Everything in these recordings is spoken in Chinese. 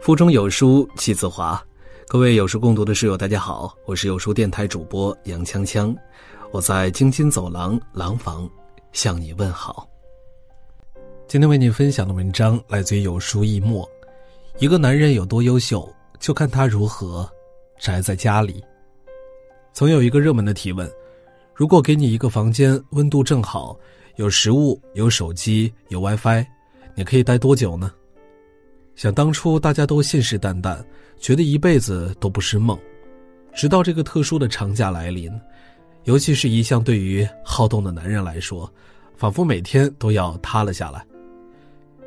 腹中有书气自华，各位有书共读的室友，大家好，我是有书电台主播杨锵锵，我在京津走廊廊坊向你问好。今天为你分享的文章来自于有书一墨，一个男人有多优秀，就看他如何宅在家里。曾有一个热门的提问：如果给你一个房间，温度正好，有食物，有手机，有 WiFi，你可以待多久呢？想当初大家都信誓旦旦，觉得一辈子都不是梦，直到这个特殊的长假来临，尤其是一向对于好动的男人来说，仿佛每天都要塌了下来。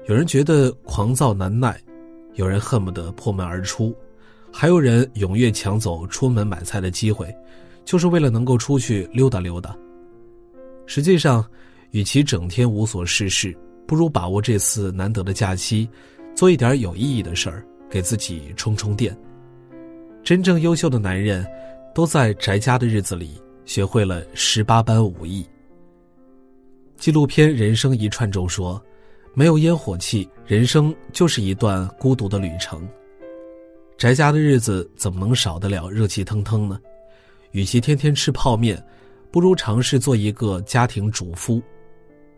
有人觉得狂躁难耐，有人恨不得破门而出，还有人踊跃抢走出门买菜的机会，就是为了能够出去溜达溜达。实际上，与其整天无所事事，不如把握这次难得的假期。做一点有意义的事儿，给自己充充电。真正优秀的男人，都在宅家的日子里学会了十八般武艺。纪录片《人生一串》中说：“没有烟火气，人生就是一段孤独的旅程。”宅家的日子怎么能少得了热气腾腾呢？与其天天吃泡面，不如尝试做一个家庭主夫。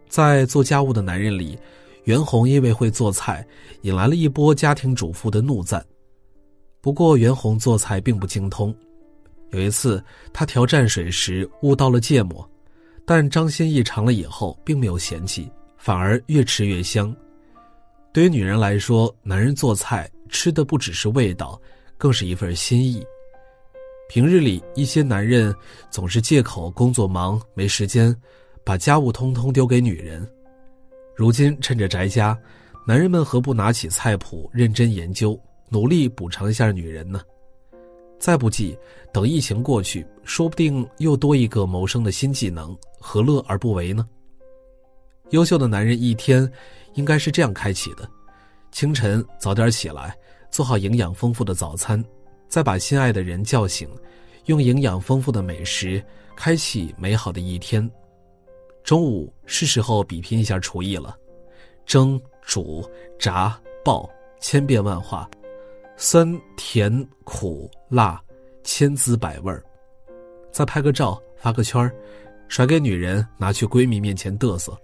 在做家务的男人里。袁弘因为会做菜，引来了一波家庭主妇的怒赞。不过，袁弘做菜并不精通。有一次，他调蘸水时误倒了芥末，但张歆艺尝了以后并没有嫌弃，反而越吃越香。对于女人来说，男人做菜吃的不只是味道，更是一份心意。平日里，一些男人总是借口工作忙没时间，把家务通通丢给女人。如今趁着宅家，男人们何不拿起菜谱认真研究，努力补偿一下女人呢？再不济，等疫情过去，说不定又多一个谋生的新技能，何乐而不为呢？优秀的男人一天应该是这样开启的：清晨早点起来，做好营养丰富的早餐，再把心爱的人叫醒，用营养丰富的美食开启美好的一天。中午是时候比拼一下厨艺了，蒸、煮、炸、爆，千变万化，酸甜苦辣，千滋百味儿。再拍个照，发个圈儿，甩给女人，拿去闺蜜面前嘚瑟。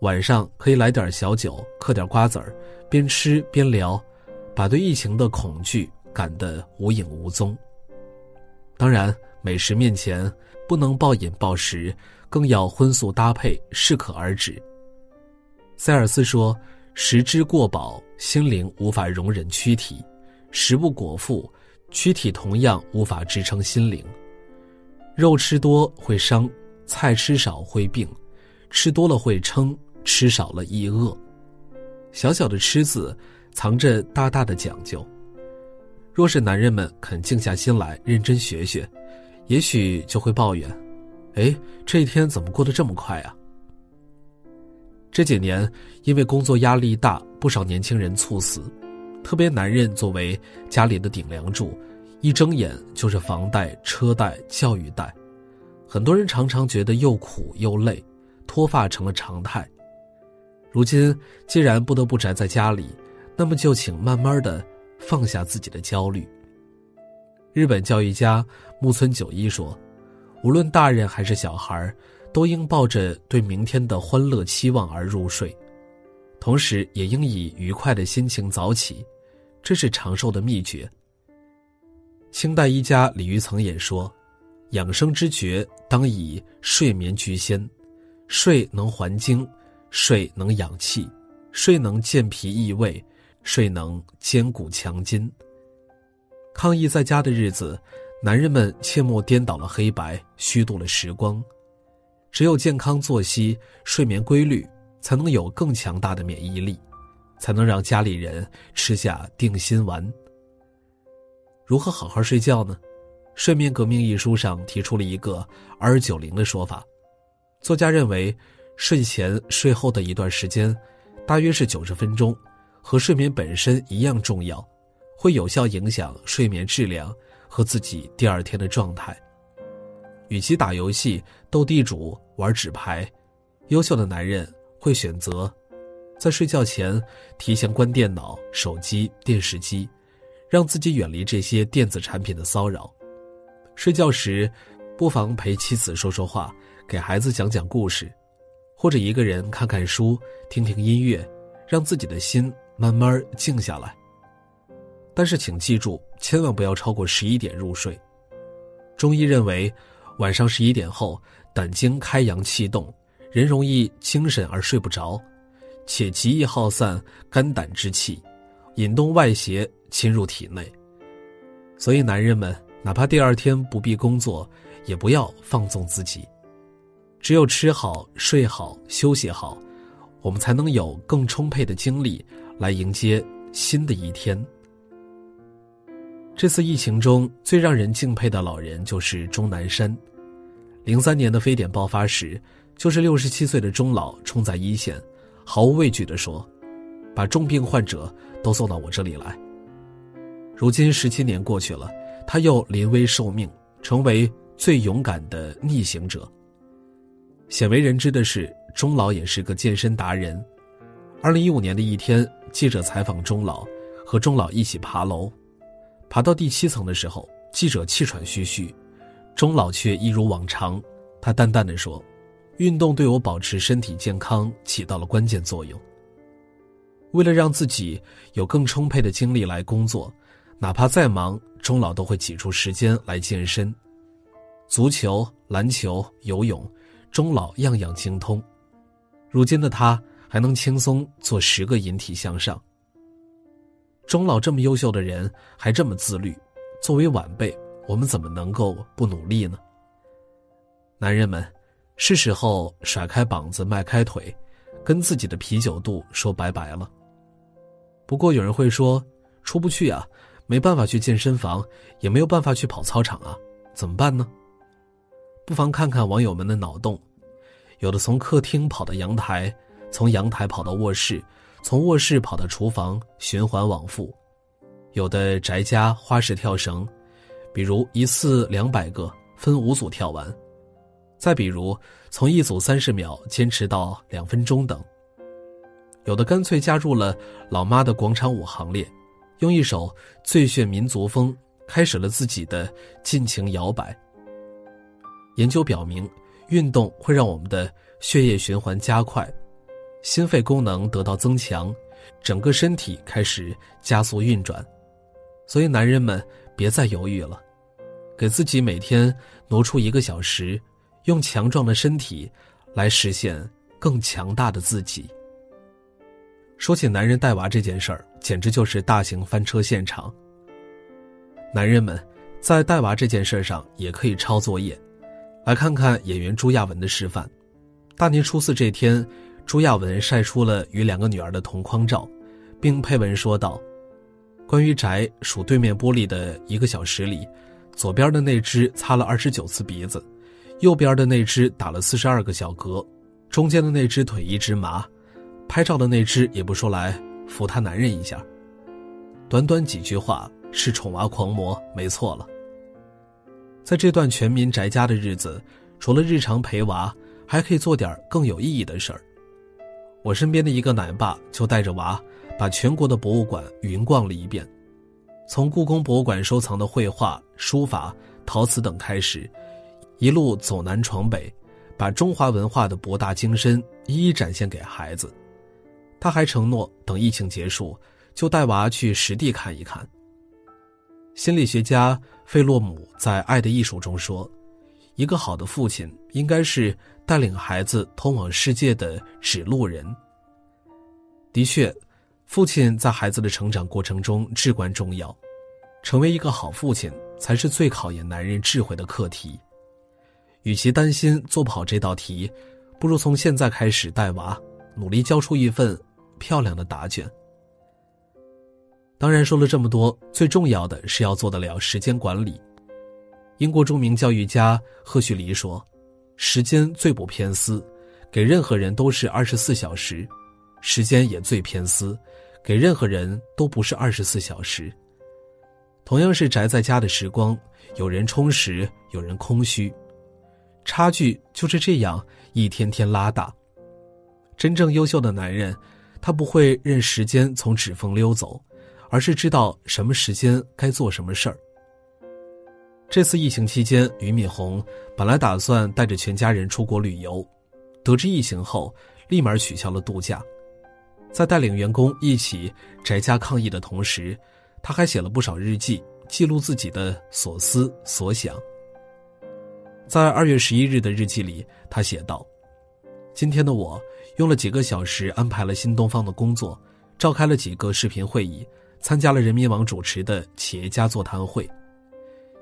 晚上可以来点小酒，嗑点瓜子儿，边吃边聊，把对疫情的恐惧赶得无影无踪。当然，美食面前不能暴饮暴食。更要荤素搭配，适可而止。塞尔斯说：“食之过饱，心灵无法容忍躯体；食不果腹，躯体同样无法支撑心灵。肉吃多会伤，菜吃少会病，吃多了会撑，吃少了易饿。小小的吃字，藏着大大的讲究。若是男人们肯静下心来认真学学，也许就会抱怨。”哎，这一天怎么过得这么快啊？这几年因为工作压力大，不少年轻人猝死，特别男人作为家里的顶梁柱，一睁眼就是房贷、车贷、教育贷，很多人常常觉得又苦又累，脱发成了常态。如今既然不得不宅在家里，那么就请慢慢的放下自己的焦虑。日本教育家木村久一说。无论大人还是小孩都应抱着对明天的欢乐期望而入睡，同时也应以愉快的心情早起，这是长寿的秘诀。清代医家李渔曾也说：“养生之诀，当以睡眠居先。睡能还精，睡能养气，睡能健脾益胃，睡能坚骨强筋。”抗疫在家的日子。男人们切莫颠倒了黑白，虚度了时光。只有健康作息、睡眠规律，才能有更强大的免疫力，才能让家里人吃下定心丸。如何好好睡觉呢？《睡眠革命》一书上提出了一个“二九零”的说法。作家认为，睡前、睡后的一段时间，大约是九十分钟，和睡眠本身一样重要，会有效影响睡眠质量。和自己第二天的状态。与其打游戏、斗地主、玩纸牌，优秀的男人会选择在睡觉前提前关电脑、手机、电视机，让自己远离这些电子产品的骚扰。睡觉时，不妨陪妻子说说话，给孩子讲讲故事，或者一个人看看书、听听音乐，让自己的心慢慢静下来。但是，请记住，千万不要超过十一点入睡。中医认为，晚上十一点后，胆经开阳气动，人容易精神而睡不着，且极易耗散肝胆之气，引动外邪侵入体内。所以，男人们。哪怕第二天不必工作，也不要放纵自己。只有吃好、睡好、休息好，我们才能有更充沛的精力来迎接新的一天。这次疫情中最让人敬佩的老人就是钟南山。零三年的非典爆发时，就是六十七岁的钟老冲在一线，毫无畏惧地说：“把重病患者都送到我这里来。”如今十七年过去了。他又临危受命，成为最勇敢的逆行者。鲜为人知的是，钟老也是个健身达人。二零一五年的一天，记者采访钟老，和钟老一起爬楼，爬到第七层的时候，记者气喘吁吁，钟老却一如往常。他淡淡的说：“运动对我保持身体健康起到了关键作用。为了让自己有更充沛的精力来工作。”哪怕再忙，钟老都会挤出时间来健身。足球、篮球、游泳，钟老样样精通。如今的他还能轻松做十个引体向上。钟老这么优秀的人，还这么自律，作为晚辈，我们怎么能够不努力呢？男人们，是时候甩开膀子迈开腿，跟自己的啤酒肚说拜拜了。不过有人会说，出不去啊。没办法去健身房，也没有办法去跑操场啊，怎么办呢？不妨看看网友们的脑洞，有的从客厅跑到阳台，从阳台跑到卧室，从卧室跑到厨房，循环往复；有的宅家花式跳绳，比如一次两百个，分五组跳完；再比如从一组三十秒坚持到两分钟等；有的干脆加入了老妈的广场舞行列。用一首最炫民族风开始了自己的尽情摇摆。研究表明，运动会让我们的血液循环加快，心肺功能得到增强，整个身体开始加速运转。所以，男人们别再犹豫了，给自己每天挪出一个小时，用强壮的身体来实现更强大的自己。说起男人带娃这件事儿，简直就是大型翻车现场。男人们在带娃这件事上也可以抄作业，来看看演员朱亚文的示范。大年初四这天，朱亚文晒出了与两个女儿的同框照，并配文说道：“关于宅数对面玻璃的一个小时里，左边的那只擦了二十九次鼻子，右边的那只打了四十二个小嗝，中间的那只腿一直麻。”拍照的那只也不说来扶他男人一下，短短几句话是宠娃狂魔没错了。在这段全民宅家的日子，除了日常陪娃，还可以做点更有意义的事儿。我身边的一个奶爸就带着娃，把全国的博物馆云逛了一遍，从故宫博物馆收藏的绘画、书法、陶瓷等开始，一路走南闯北，把中华文化的博大精深一一展现给孩子。他还承诺，等疫情结束，就带娃去实地看一看。心理学家费洛姆在《爱的艺术》中说：“一个好的父亲应该是带领孩子通往世界的指路人。”的确，父亲在孩子的成长过程中至关重要。成为一个好父亲，才是最考验男人智慧的课题。与其担心做不好这道题，不如从现在开始带娃，努力交出一份。漂亮的答卷。当然说了这么多，最重要的是要做得了时间管理。英国著名教育家赫胥黎说：“时间最不偏私，给任何人都是二十四小时；时间也最偏私，给任何人都不是二十四小时。同样是宅在家的时光，有人充实，有人空虚，差距就是这样一天天拉大。真正优秀的男人。”他不会任时间从指缝溜走，而是知道什么时间该做什么事儿。这次疫情期间，俞敏洪本来打算带着全家人出国旅游，得知疫情后，立马取消了度假。在带领员工一起宅家抗疫的同时，他还写了不少日记，记录自己的所思所想。在二月十一日的日记里，他写道：“今天的我用了几个小时安排了新东方的工作，召开了几个视频会议，参加了人民网主持的企业家座谈会。”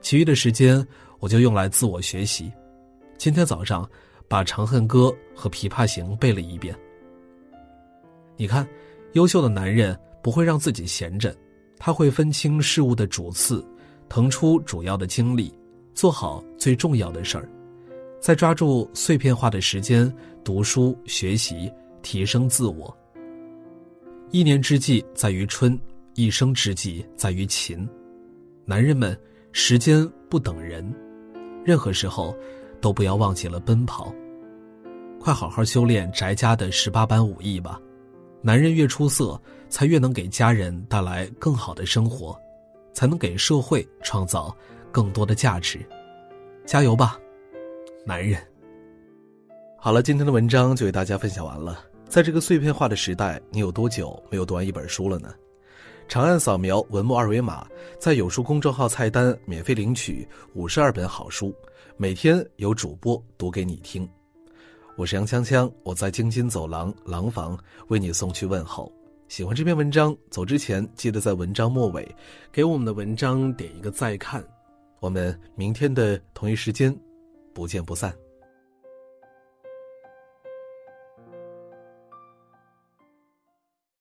其余的时间我就用来自我学习。今天早上把《长恨歌》和《琵琶行》背了一遍。你看，优秀的男人不会让自己闲着，他会分清事物的主次，腾出主要的精力，做好最重要的事儿，再抓住碎片化的时间读书学习，提升自我。一年之计在于春，一生之计在于勤。男人们。时间不等人，任何时候都不要忘记了奔跑。快好好修炼宅家的十八般武艺吧。男人越出色，才越能给家人带来更好的生活，才能给社会创造更多的价值。加油吧，男人！好了，今天的文章就为大家分享完了。在这个碎片化的时代，你有多久没有读完一本书了呢？长按扫描文末二维码，在有书公众号菜单免费领取五十二本好书，每天有主播读给你听。我是杨锵锵，我在京津走廊廊坊为你送去问候。喜欢这篇文章，走之前记得在文章末尾给我们的文章点一个再看。我们明天的同一时间，不见不散。